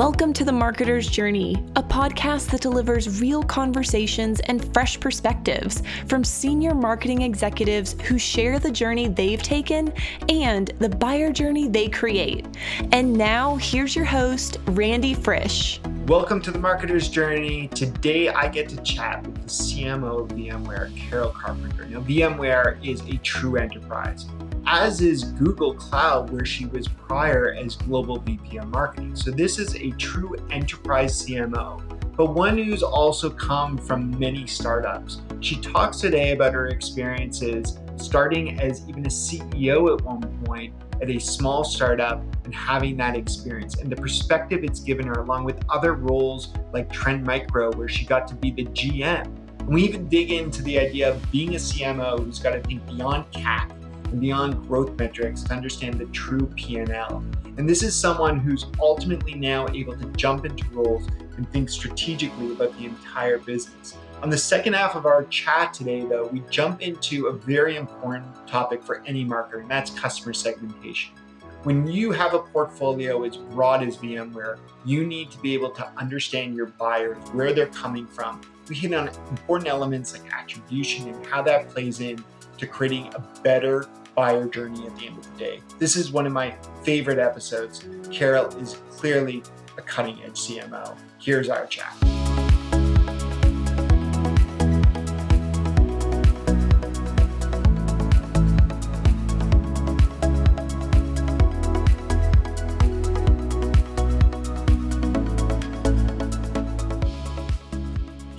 Welcome to The Marketer's Journey, a podcast that delivers real conversations and fresh perspectives from senior marketing executives who share the journey they've taken and the buyer journey they create. And now, here's your host, Randy Frisch. Welcome to The Marketer's Journey. Today, I get to chat with the CMO of VMware, Carol Carpenter. Now, VMware is a true enterprise as is Google Cloud, where she was prior as Global of Marketing. So this is a true enterprise CMO, but one who's also come from many startups. She talks today about her experiences starting as even a CEO at one point at a small startup and having that experience and the perspective it's given her, along with other roles like Trend Micro, where she got to be the GM. And we even dig into the idea of being a CMO who's got to think beyond CAC beyond growth metrics to understand the true P&L. And this is someone who's ultimately now able to jump into roles and think strategically about the entire business. On the second half of our chat today, though, we jump into a very important topic for any marketer, and that's customer segmentation. When you have a portfolio as broad as VMware, you need to be able to understand your buyers, where they're coming from. We hit on important elements like attribution and how that plays in to creating a better buyer journey at the end of the day. This is one of my favorite episodes. Carol is clearly a cutting edge CMO. Here's our chat.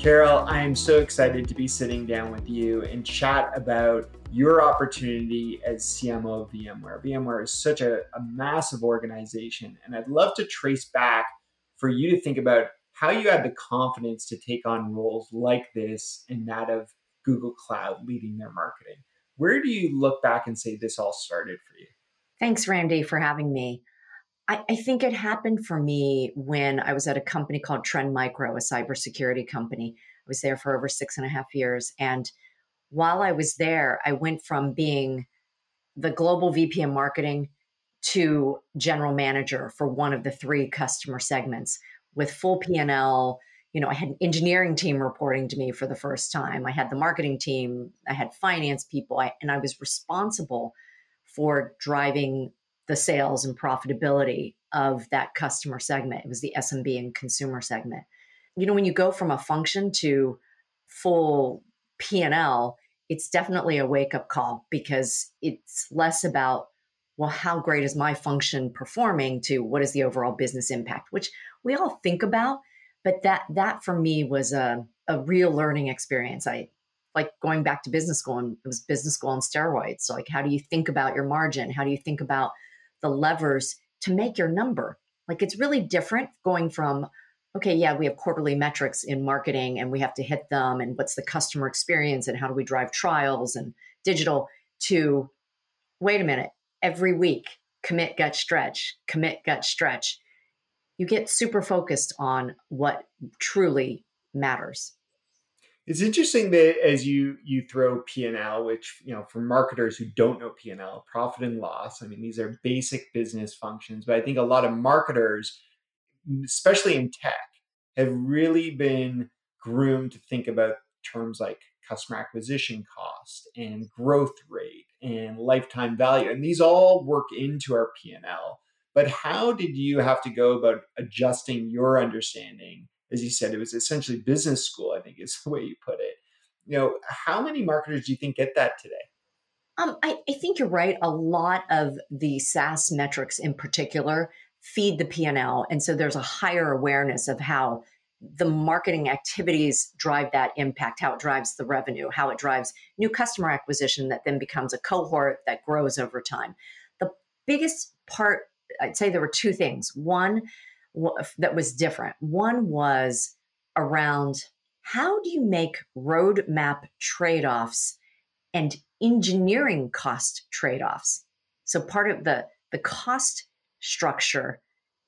Carol, I am so excited to be sitting down with you and chat about your opportunity as CMO of VMware. VMware is such a, a, massive organization, and I'd love to trace back for you to think about how you had the confidence to take on roles like this and that of Google Cloud leading their marketing. Where do you look back and say this all started for you? Thanks, Randy, for having me. I, I think it happened for me when I was at a company called Trend Micro, a cybersecurity company. I was there for over six and a half years. And while I was there, I went from being the global VP of marketing to general manager for one of the three customer segments with full P&L. You know, I had an engineering team reporting to me for the first time. I had the marketing team, I had finance people, I, and I was responsible for driving the sales and profitability of that customer segment. It was the SMB and consumer segment. You know, when you go from a function to full P&L, it's definitely a wake up call because it's less about well how great is my function performing to what is the overall business impact which we all think about but that that for me was a, a real learning experience i like going back to business school and it was business school on steroids so like how do you think about your margin how do you think about the levers to make your number like it's really different going from okay, yeah, we have quarterly metrics in marketing and we have to hit them and what's the customer experience and how do we drive trials and digital to wait a minute, every week, commit, gut, stretch, commit, gut, stretch. You get super focused on what truly matters. It's interesting that as you you throw P and L, which you know for marketers who don't know P and L, profit and loss. I mean, these are basic business functions, but I think a lot of marketers especially in tech, have really been groomed to think about terms like customer acquisition cost and growth rate and lifetime value and these all work into our p&l but how did you have to go about adjusting your understanding as you said it was essentially business school i think is the way you put it you know how many marketers do you think get that today um, I, I think you're right a lot of the saas metrics in particular feed the P&L. And so there's a higher awareness of how the marketing activities drive that impact, how it drives the revenue, how it drives new customer acquisition that then becomes a cohort that grows over time. The biggest part, I'd say there were two things. One that was different. One was around how do you make roadmap trade offs and engineering cost trade offs? So part of the the cost structure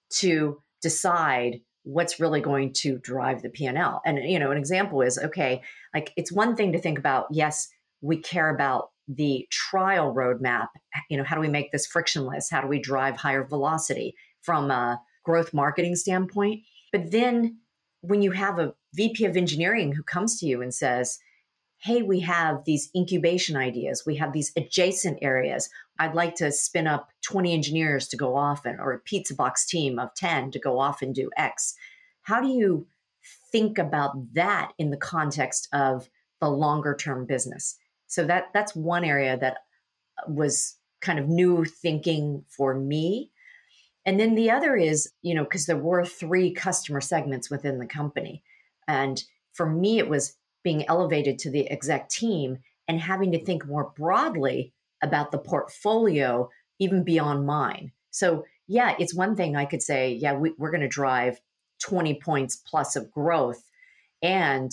to decide what's really going to drive the P&L. And you know, an example is okay, like it's one thing to think about yes, we care about the trial roadmap, you know, how do we make this frictionless? How do we drive higher velocity from a growth marketing standpoint. But then when you have a VP of engineering who comes to you and says, Hey, we have these incubation ideas, we have these adjacent areas. I'd like to spin up 20 engineers to go off and, or a pizza box team of 10 to go off and do X. How do you think about that in the context of the longer term business? So that that's one area that uh, was kind of new thinking for me. And then the other is, you know, because there were three customer segments within the company. And for me, it was being elevated to the exec team and having to think more broadly about the portfolio, even beyond mine. So, yeah, it's one thing I could say, yeah, we, we're going to drive 20 points plus of growth and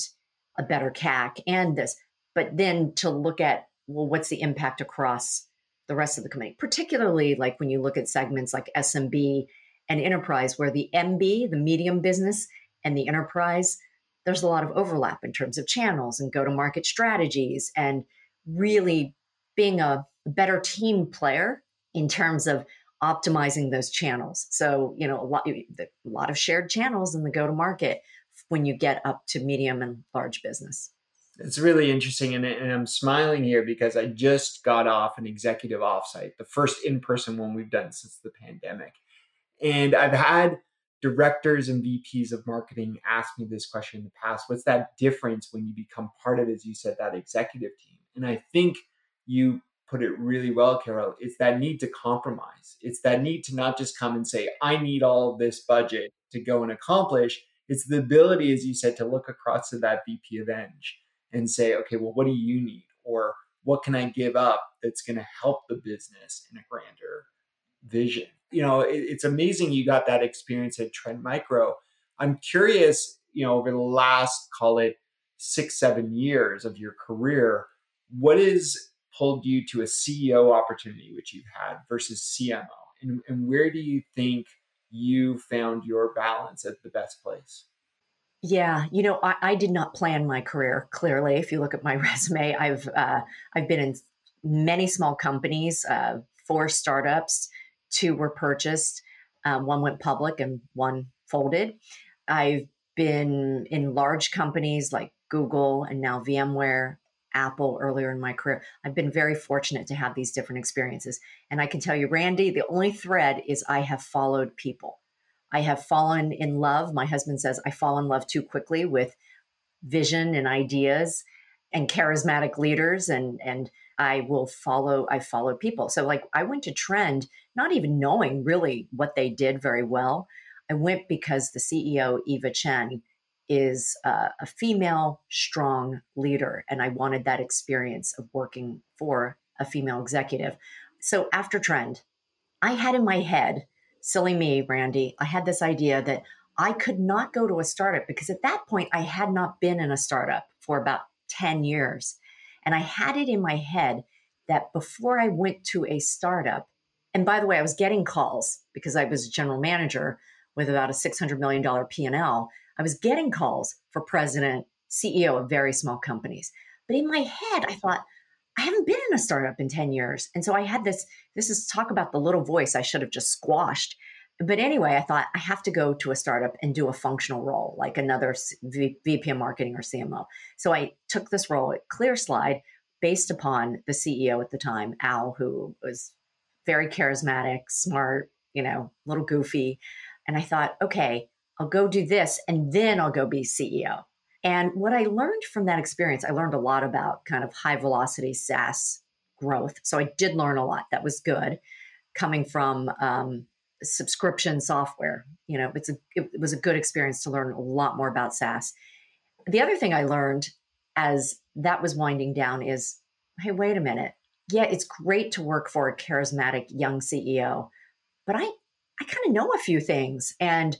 a better CAC and this. But then to look at, well, what's the impact across the rest of the company, particularly like when you look at segments like SMB and enterprise, where the MB, the medium business, and the enterprise, there's a lot of overlap in terms of channels and go to market strategies and really being a better team player in terms of optimizing those channels. So, you know, a lot, a lot of shared channels in the go to market when you get up to medium and large business it's really interesting and, and, i'm smiling here because i just got off an executive offsite the first in-person one we've done since the pandemic. And i've had directors and vps of marketing ask me this question in the past what's that difference when you become part of as you said that executive team? And i think you put it really well carol. It's that need to compromise. It's that need to not just come and say i need all this budget to go and accomplish. It's the ability as you said to look across to that vp of eng and say, okay, well, what do you need? Or what can I give up that's going to help the business in a grander vision? You know, it, it's amazing you got that experience at Trend Micro. I'm curious, you know, over the last, call it six, seven years of your career, what has pulled you to a CEO opportunity, which you've had, versus CMO? And, and where do you think you found your balance at the best place? Yeah, you know, I, I, did not plan my career. Clearly, if you look at my resume, I've uh, I've been in many small companies, uh, four startups, two were purchased, um, one went public, and one folded. I've been in large companies like Google and now VMware, Apple earlier in my career. I've been very fortunate to have these different experiences, and I can tell you, Randy, the only thread is I have followed people. I have fallen in love. My husband says I fall in love too quickly with vision and ideas and charismatic leaders and and I will follow I follow people. So like I went to Trend not even knowing really what they did very well. I went because the CEO Eva Chen is a female strong leader and I wanted that experience of working for a female executive. So after Trend, I had in my head silly me, Randy, I had this idea that I could not go to a startup because at that point I had not been in a startup for about 10 years. And I had it in my head that before I went to a startup, and by the way, I was getting calls because I was a general manager with about a $600 million P&L. I was getting calls for president, CEO of very small companies. But in my head, I thought, I haven't been in a startup in 10 years. And so I had this, this is talk about the little voice I should have just squashed. But anyway, I thought I have to go to a startup and do a functional role, like another VP of marketing or CMO. So I took this role at ClearSlide based upon the CEO at the time, Al, who was very charismatic, smart, you know, a little goofy. And I thought, okay, I'll go do this and then I'll go be CEO. And what I learned from that experience, I learned a lot about kind of high velocity SaaS growth. So I did learn a lot. That was good coming from um, subscription software. You know, it's a, it was a good experience to learn a lot more about SaaS. The other thing I learned as that was winding down is hey, wait a minute. Yeah, it's great to work for a charismatic young CEO, but I, I kind of know a few things and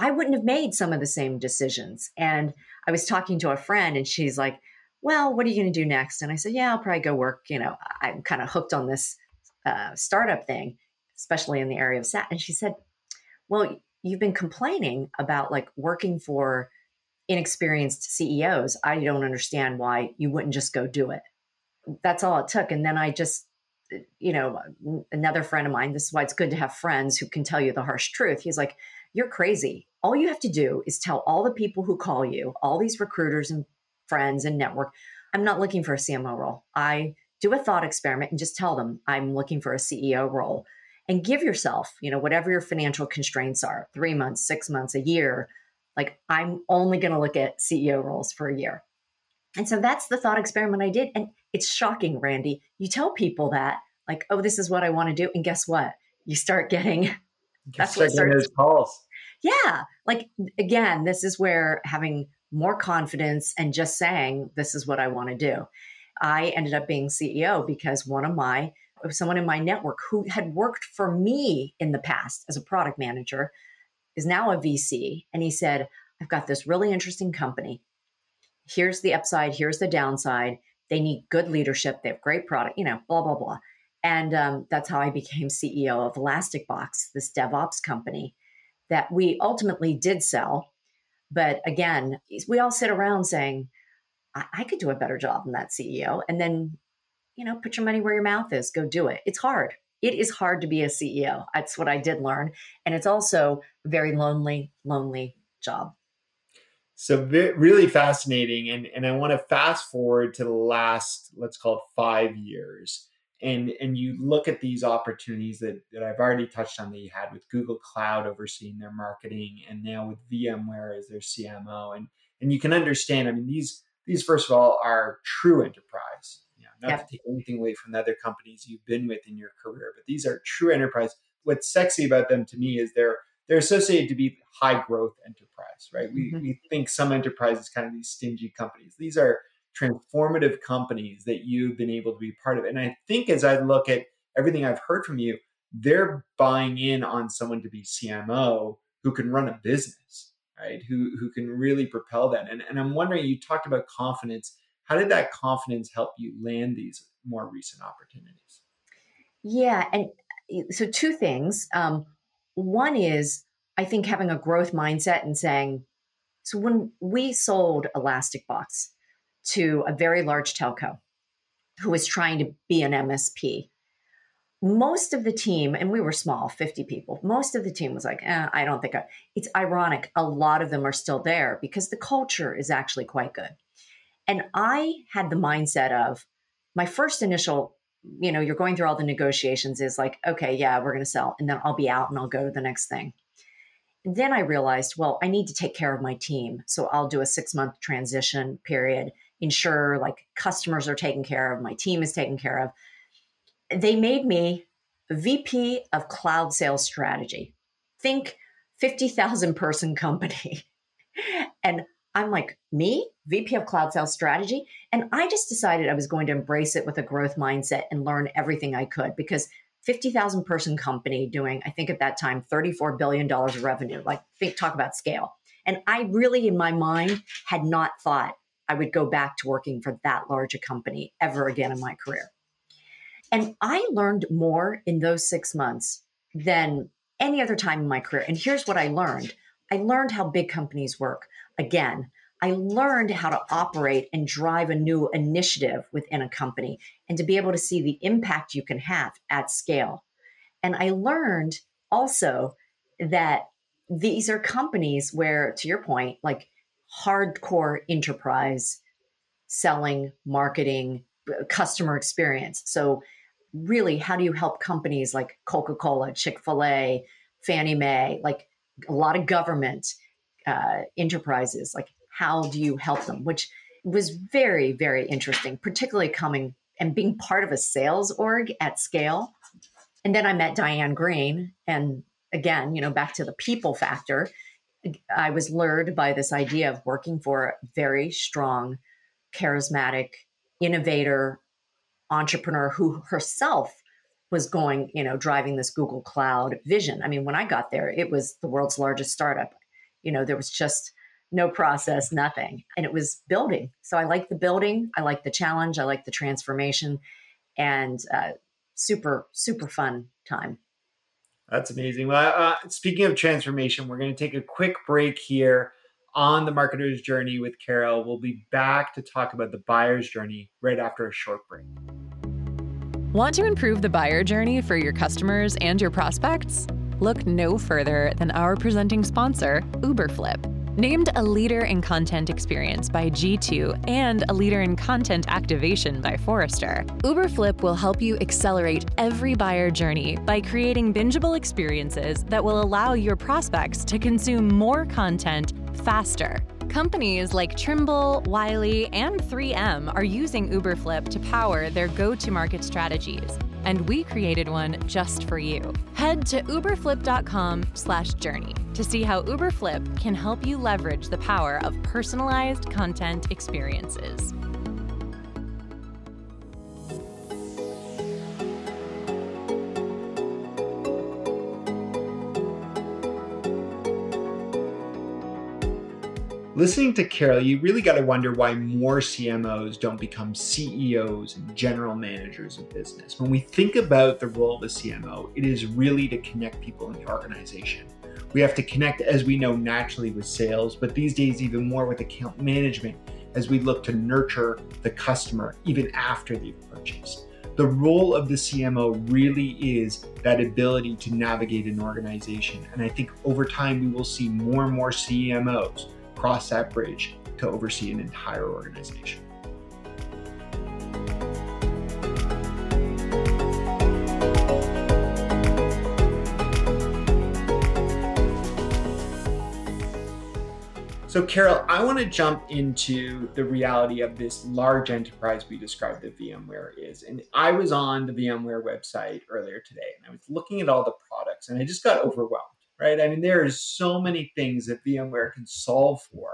I wouldn't have made some of the same decisions. And I was talking to a friend and she's like, Well, what are you going to do next? And I said, Yeah, I'll probably go work. You know, I'm kind of hooked on this uh, startup thing, especially in the area of SAT. And she said, Well, you've been complaining about like working for inexperienced CEOs. I don't understand why you wouldn't just go do it. That's all it took. And then I just, you know, another friend of mine, this is why it's good to have friends who can tell you the harsh truth. He's like, you're crazy. All you have to do is tell all the people who call you, all these recruiters and friends and network, I'm not looking for a CMO role. I do a thought experiment and just tell them I'm looking for a CEO role and give yourself, you know, whatever your financial constraints are, three months, six months, a year. Like, I'm only going to look at CEO roles for a year. And so that's the thought experiment I did. And it's shocking, Randy. You tell people that, like, oh, this is what I want to do. And guess what? You start getting that's what starts those calls. Yeah. Like again, this is where having more confidence and just saying, this is what I want to do. I ended up being CEO because one of my someone in my network who had worked for me in the past as a product manager is now a VC. And he said, I've got this really interesting company. Here's the upside, here's the downside. They need good leadership, they have great product, you know, blah, blah, blah. And um, that's how I became CEO of ElasticBox, this DevOps company that we ultimately did sell. But again, we all sit around saying, I, I could do a better job than that CEO. And then, you know, put your money where your mouth is, go do it. It's hard. It is hard to be a CEO. That's what I did learn. And it's also a very lonely, lonely job. So really fascinating. And, and I want to fast forward to the last, let's call it five years and and you look at these opportunities that, that I've already touched on that you had with Google Cloud overseeing their marketing and now with VMware as their CMO and and you can understand I mean these these first of all are true enterprise. You know, not to take anything away from the other companies you've been with in your career but these are true enterprise. What's sexy about them to me is they're they're associated to be high growth enterprise right? We, mm-hmm. we think some enterprises kind of these stingy companies. These are transformative companies that you've been able to be part of. And I think as I look at everything I've heard from you, they're buying in on someone to be CMO who can run a business, right? Who who can really propel that. And, and I'm wondering, you talked about confidence. How did that confidence help you land these more recent opportunities? Yeah, and so two things. Um, one is I think having a growth mindset and saying, so when we sold ElasticBox, to a very large telco who was trying to be an MSP. Most of the team, and we were small, 50 people, most of the team was like, eh, I don't think I, it's ironic. A lot of them are still there because the culture is actually quite good. And I had the mindset of my first initial, you know, you're going through all the negotiations is like, okay, yeah, we're going to sell. And then I'll be out and I'll go to the next thing. And then I realized, well, I need to take care of my team. So I'll do a six month transition period ensure like customers are taken care of, my team is taken care of. They made me VP of cloud sales strategy. Think 50,000 person company. and I'm like, me, VP of cloud sales strategy? And I just decided I was going to embrace it with a growth mindset and learn everything I could because 50,000 person company doing, I think at that time, $34 billion of revenue. Like, think, talk about scale. And I really, in my mind, had not thought I would go back to working for that large a company ever again in my career. And I learned more in those six months than any other time in my career. And here's what I learned I learned how big companies work. Again, I learned how to operate and drive a new initiative within a company and to be able to see the impact you can have at scale. And I learned also that these are companies where, to your point, like hardcore enterprise selling, marketing, customer experience. So, really, how do you help companies like Coca Cola, Chick fil A, Fannie Mae, like a lot of government uh, enterprises? Like, how do you help them? Which was very, very interesting, particularly coming and being part of a sales org at scale. And then I met Diane Greene. And again, you know, back to the people factor I was lured by this idea of working for a very strong, charismatic, innovator, entrepreneur who herself was going, you know, driving this Google Cloud vision. I mean, when I got there, it was the world's largest startup. You know, there was just no process, nothing. And it was building. So I like the building, I like the challenge, I like the transformation, and uh, super, super fun time. That's amazing. Well, uh, speaking of transformation, we're going to take a quick break here on the marketer's journey with Carol. We'll be back to talk about the buyer's journey right after a short break. Want to improve the buyer journey for your customers and your prospects? look no further than our presenting sponsor, Uberflip. Named a leader in content experience by G2 and a leader in content activation by Forrester, Uberflip will help you accelerate every buyer journey by creating bingeable experiences that will allow your prospects to consume more content faster. Companies like Trimble, Wiley, and 3M are using Uberflip to power their go to market strategies and we created one just for you. Head to uberflip.com/journey to see how Uberflip can help you leverage the power of personalized content experiences. Listening to Carol, you really got to wonder why more CMOs don't become CEOs and general managers of business. When we think about the role of a CMO, it is really to connect people in the organization. We have to connect, as we know, naturally with sales, but these days, even more with account management as we look to nurture the customer even after they've purchased. The role of the CMO really is that ability to navigate an organization. And I think over time, we will see more and more CMOs cross that bridge to oversee an entire organization. So, Carol, I want to jump into the reality of this large enterprise we described that VMware is. And I was on the VMware website earlier today and I was looking at all the products and I just got overwhelmed right? I mean, there is so many things that VMware can solve for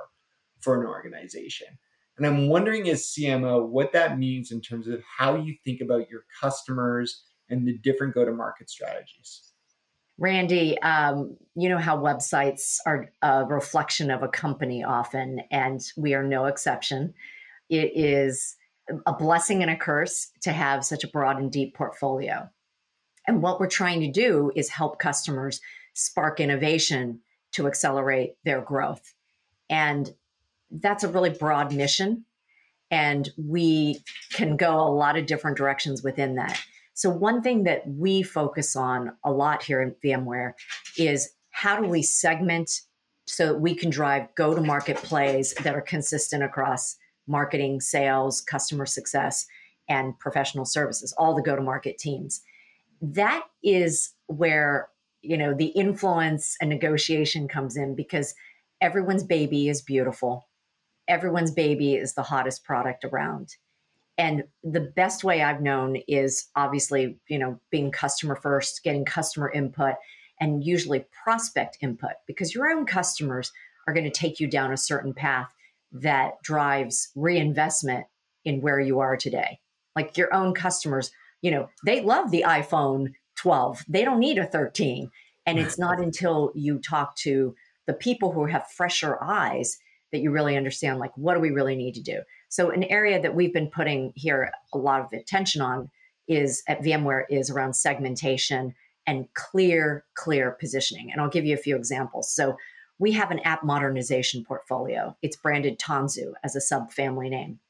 for an organization. And I'm wondering as CMO what that means in terms of how you think about your customers and the different go-to-market strategies. Randy, um, you know how websites are a reflection of a company often, and we are no exception. It is a blessing and a curse to have such a broad and deep portfolio. And what we're trying to do is help customers spark innovation to accelerate their growth. And that's a really broad mission. And we can go a lot of different directions within that. So, one thing that we focus on a lot here in VMware is how do we segment so that we can drive go to market plays that are consistent across marketing, sales, customer success, and professional services, all the go to market teams. That is where you know the influence and negotiation comes in because everyone's baby is beautiful. Everyone's baby is the hottest product around. And the best way i've known is obviously you know being customer first getting customer input and usually prospect input because your own customers are going to take you down a certain path that drives reinvestment in where you are today. Like your own customers you know they love the iphone 12. They don't need a 13. And it's not until you talk to the people who have fresher eyes that you really understand like what do we really need to do. So an area that we've been putting here a lot of attention on is at VMware is around segmentation and clear clear positioning. And I'll give you a few examples. So we have an app modernization portfolio. It's branded Tanzu as a subfamily name.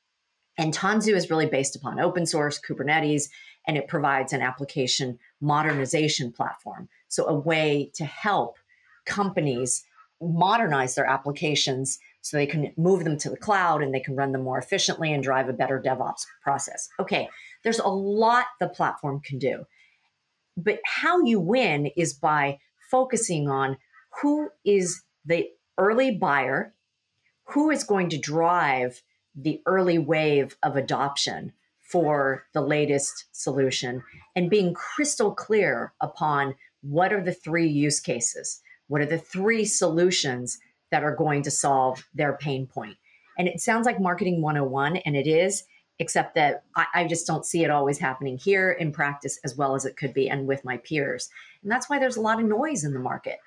And Tanzu is really based upon open source, Kubernetes, and it provides an application modernization platform. So, a way to help companies modernize their applications so they can move them to the cloud and they can run them more efficiently and drive a better DevOps process. Okay, there's a lot the platform can do. But how you win is by focusing on who is the early buyer, who is going to drive the early wave of adoption for the latest solution and being crystal clear upon what are the three use cases, what are the three solutions that are going to solve their pain point. And it sounds like marketing 101, and it is, except that I, I, just don't see it always happening here in practice as well as it could be and with my peers. And that's why there's a lot of noise in the market,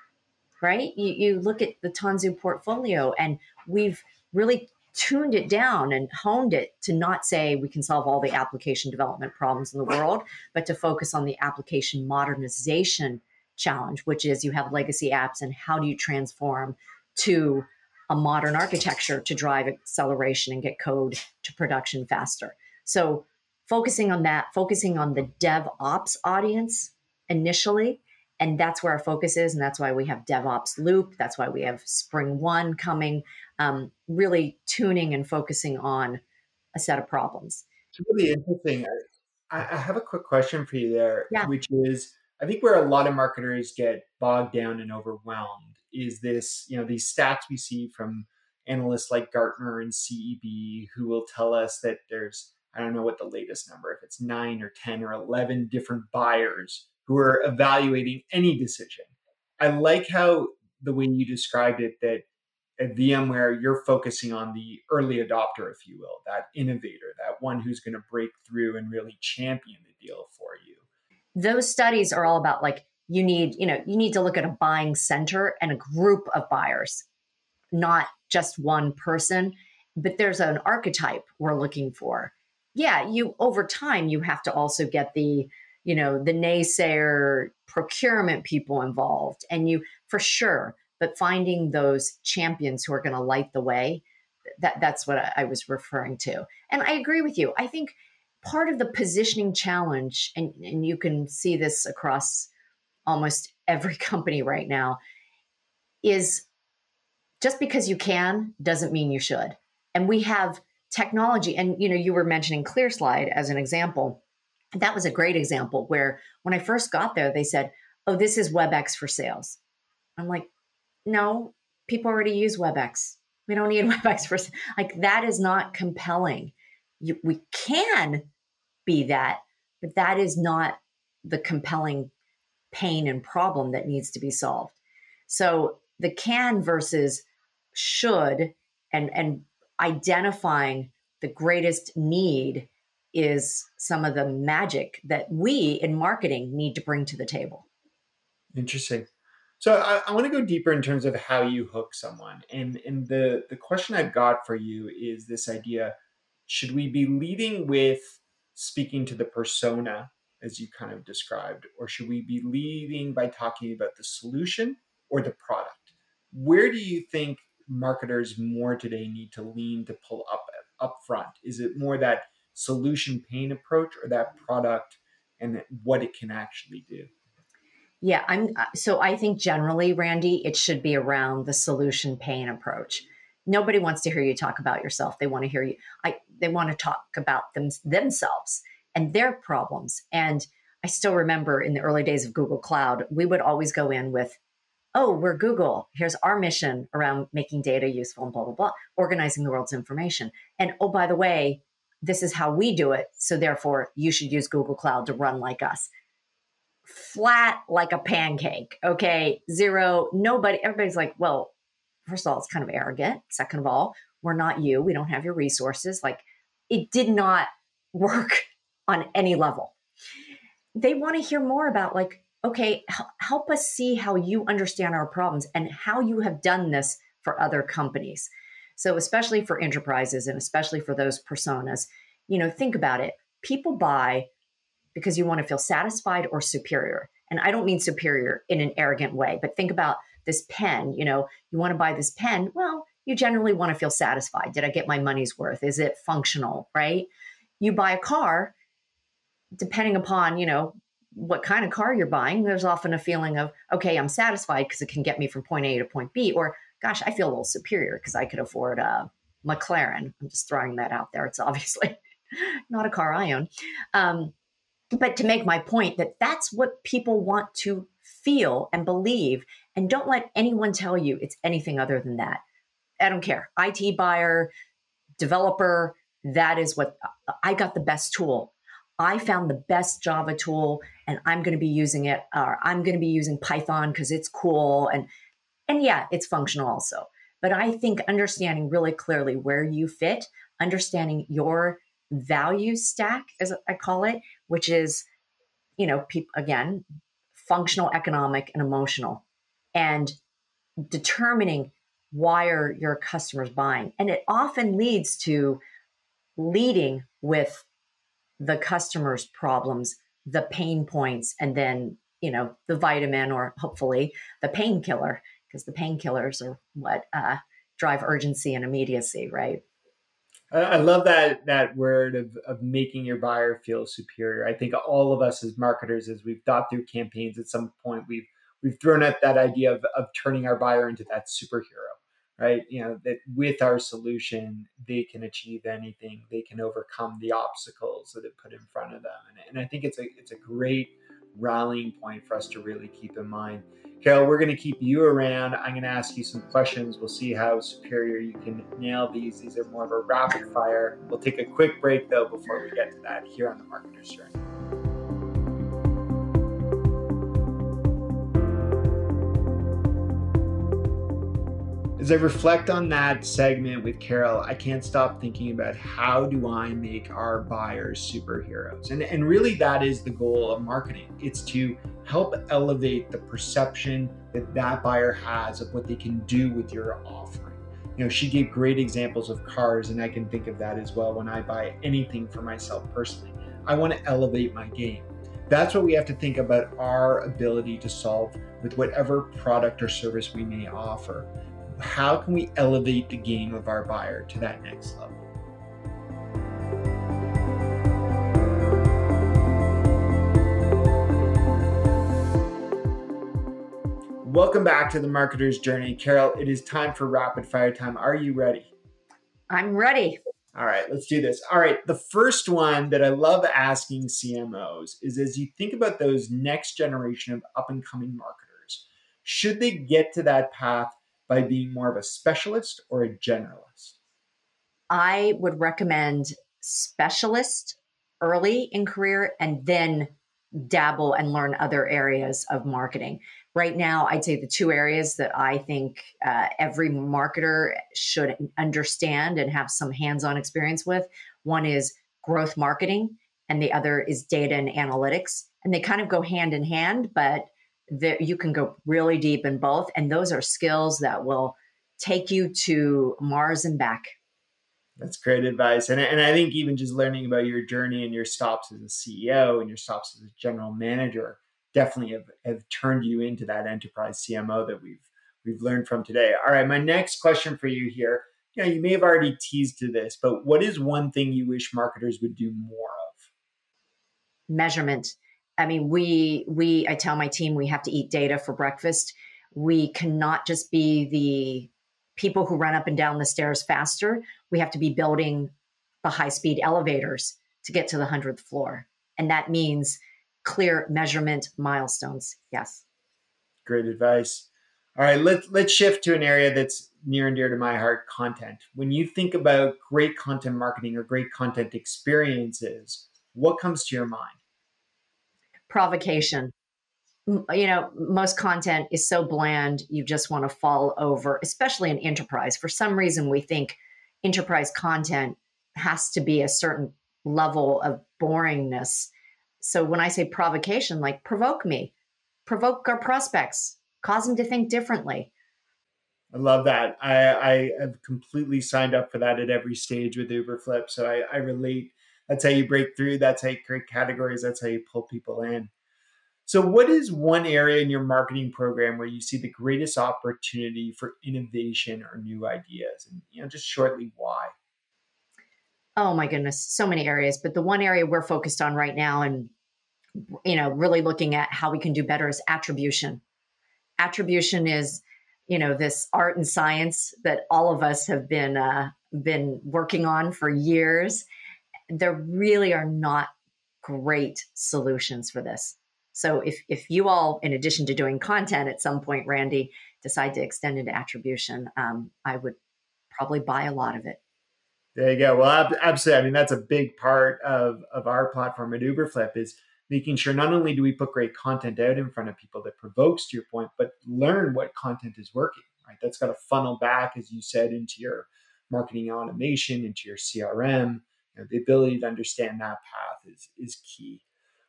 right? You, you look at the Tanzu portfolio, and we've really tuned it down and honed it to not say we can solve all the application development problems in the world, but to focus on the application modernization challenge, which is you have legacy apps and how do you transform to a modern architecture to drive acceleration and get code to production faster. So, focusing on that, focusing on the DevOps audience initially, And that's where our focus is. And that's why we have DevOps Loop. That's why we have SpringOne coming, um, really tuning and focusing on a set of problems. It's really interesting. I, I have a quick question for you there, yeah. which is I think where a lot of marketers get bogged down and overwhelmed is this, you know, these stats we see from analysts like Gartner and CEB who will tell us that there's, I don't know what the latest number, if it's nine or 10 or 11 different buyers who are evaluating any decision. I like how the way you described it that at VMware, you're focusing on the early adopter, if you will, that innovator, that one who's going to break through and really champion the deal for you. Those studies are all about like you need, you know, you need to look at a buying center and a group of buyers, not just one person, but there's an archetype we're looking for. Yeah, you over time you have to also get the, you know, the naysayer procurement people involved and you for sure but finding those champions who are going to light the way that that's what I, I was referring to. And i agree with you. I think part of the positioning challenge and, and you can see this across almost every company right now is just because you can doesn't mean you should. And we have technology and you know you were mentioning clearslide as an example that was a great example where when i first got there they said oh this is webex for sales i'm like no, people already use WebEx. We don't need WebEx for like that is not compelling. You, we can be that, but that is not the compelling pain and problem that needs to be solved. So the can versus should and and identifying the greatest need is some of the magic that we in marketing need to bring to the table. Interesting. So I, I want to go deeper in terms of how you hook someone. And and the the question I've got for you is this idea: should we be leading with speaking to the persona as you kind of described, or should we be leading by talking about the solution or the product? Where do you think marketers more today need to lean to pull up up front? Is it more that solution pain approach or that product and what it can actually do? Yeah, I'm uh, so I think generally, Randy, it should be around the solution pain approach. Nobody wants to hear you talk about yourself. They want to hear you I they want to talk about them themselves and their problems. And I still remember in the early days of Google Cloud, we would always go in with, oh, we're Google. Here's our mission around making data useful and blah, blah, blah, organizing the world's information. And oh, by the way, this is how we do it. So therefore, you should use Google Cloud to run like us flat like a pancake. Okay. Zero. Nobody, everybody's like, well, first of all, it's kind of arrogant. Second of all, we're not you. We don't have your resources. Like it did not work on any level. They want to hear more about, like, okay, help us see how you understand our problems and how you have done this for other companies. So, especially for enterprises and especially for those personas, you know, think about it. People buy because you want to feel satisfied or superior. And I don't mean superior in an arrogant way, but think about this pen. You know, you want to buy this pen. Well, you generally want to feel satisfied. Did I get my money's worth? Is it functional? Right? You buy a car, depending upon, you know, what kind of car you're buying, there's often a feeling of, okay, I'm satisfied because it can get me from point A to point B, or gosh, I feel a little superior because I could afford a McLaren. I'm just throwing that out there. It's obviously not a car I own. Um, but to make my point that that's what people want to feel and believe and don't let anyone tell you it's anything other than that i don't care it buyer developer that is what i got the best tool i found the best java tool and i'm going to be using it or i'm going to be using python because it's cool and and yeah it's functional also but i think understanding really clearly where you fit understanding your value stack, as I call it, which is, you know, pe- again, functional, economic, and emotional, and determining why are your customers buying. And it often leads to leading with the customer's problems, the pain points, and then, you know, the vitamin or hopefully the painkiller, because the painkillers are what uh, drive urgency and immediacy, right? I love that that word of, of making your buyer feel superior. I think all of us as marketers, as we've thought through campaigns, at some point we've we've thrown out that idea of, of turning our buyer into that superhero, right? You know, that with our solution, they can achieve anything, they can overcome the obstacles that it put in front of them. And, and I think it's a it's a great rallying point for us to really keep in mind. Carol, we're going to keep you around. I'm going to ask you some questions. We'll see how superior you can nail these. These are more of a rapid fire. We'll take a quick break, though, before we get to that here on the Marketer's Journey. As I reflect on that segment with Carol, I can't stop thinking about how do I make our buyers superheroes? And, and really, that is the goal of marketing. It's to help elevate the perception that that buyer has of what they can do with your offering. You know, she gave great examples of cars, and I can think of that as well when I buy anything for myself personally. I want to elevate my game. That's what we have to think about our ability to solve with whatever product or service we may offer how can we elevate the game of our buyer to that next level? Welcome back to the marketer's journey. Carol, it is time for rapid fire time. Are you ready? I'm ready. All right, let's do this. All right, the first one that I love asking CMOs is as you think about those next generation of up and coming marketers, should they get to that path by being more of a specialist or a generalist? I would recommend specialist early in career and then dabble and learn other areas of marketing. Right now, I'd say the two areas that I think uh, every marketer should understand and have some hands on experience with one is growth marketing, and the other is data and analytics. And they kind of go hand in hand, but that you can go really deep in both and those are skills that will take you to mars and back. That's great advice. And, and i think even just learning about your journey and your stops as a ceo and your stops as a general manager definitely have, have turned you into that enterprise cmo that we've we've learned from today. All right my next question for you here. You know you may have already teased to this but what is one thing you wish marketers would do more of? Measurement I mean, we we I tell my team we have to eat data for breakfast. We cannot just be the people who run up and down the stairs faster. We have to be building the high speed elevators to get to the 100th floor. And that means clear measurement milestones. Yes. Great advice. All right, let's let's shift to an area that's near and dear to my heart, content. When you think about great content marketing or great content experiences, what comes to your mind? Provocation. You know most content is so bland you just want to fall over especially in enterprise. For some reason we think enterprise content has to be a certain level of boringness. So when i say provocation like provoke me provoke our prospects cause them to think differently. I love that. I i have completely signed up for that at every stage with uberflip so i i relate that's how you break through. That's how you create categories. That's how you pull people in. So, what is one area in your marketing program where you see the greatest opportunity for innovation or new ideas? And you know, just shortly, why? Oh my goodness, so many areas. But the one area we're focused on right now, and you know, really looking at how we can do better, is attribution. Attribution is, you know, this art and science that all of us have been uh, been working on for years there really are not great solutions for this. So if if you all, in addition to doing content at some point, Randy, decide to extend into attribution, um, I would probably buy a lot of it. There you go. Well, absolutely. I mean, that's a big part of of our platform at Uberflip is making sure not only do we put great content out in front of people that provokes to your point, but learn what content is working. Right. That's got to funnel back, as you said, into your marketing automation, into your CRM know, the ability to understand that path is is key.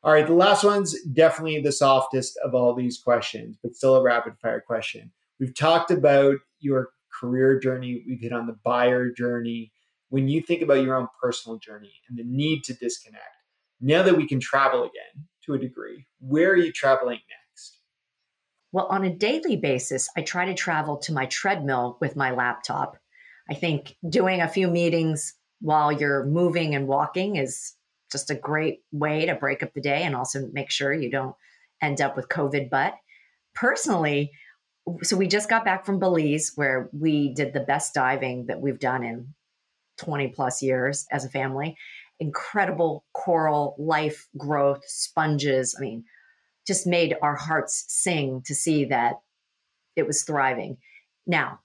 All right, the last one's definitely the softest of all these questions, but still a rapid fire question. We've talked about your career journey, we've hit on the buyer journey. When you think about your own personal journey and the need to disconnect, now that we can travel again to a degree, where are you traveling next? Well, on a daily basis, I try to travel to my treadmill with my laptop. I think doing a few meetings while you're moving and walking is just a great way to break up the day and also make sure you don't end up with COVID butt. Personally, so we just got back from Belize where we did the best diving that we've done in 20 plus years as a family. Incredible coral life growth, sponges. I mean, just made our hearts sing to see that it was thriving. Now,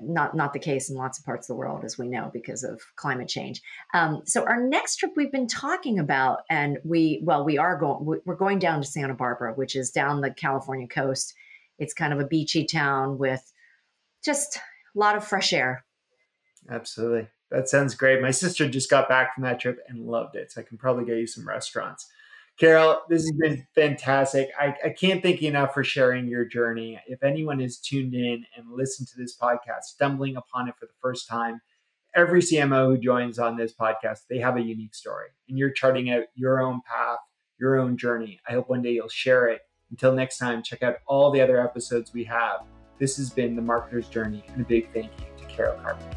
not not the case in lots of parts of the world, as we know, because of climate change. Um, so our next trip we've been talking about, and we well, we are going we're going down to Santa Barbara, which is down the California coast. It's kind of a beachy town with just a lot of fresh air. Absolutely, that sounds great. My sister just got back from that trip and loved it, so I can probably get you some restaurants. Carol, this has been fantastic. I, I can't thank you enough for sharing your journey. If anyone is tuned in and listened to this podcast, stumbling upon it for the first time, every CMO who joins on this podcast, they have a unique story. And you're charting out your own path, your own journey. I hope one day you'll share it. Until next time, check out all the other episodes we have. This has been The Marketer's Journey, and a big thank you to Carol Carpenter.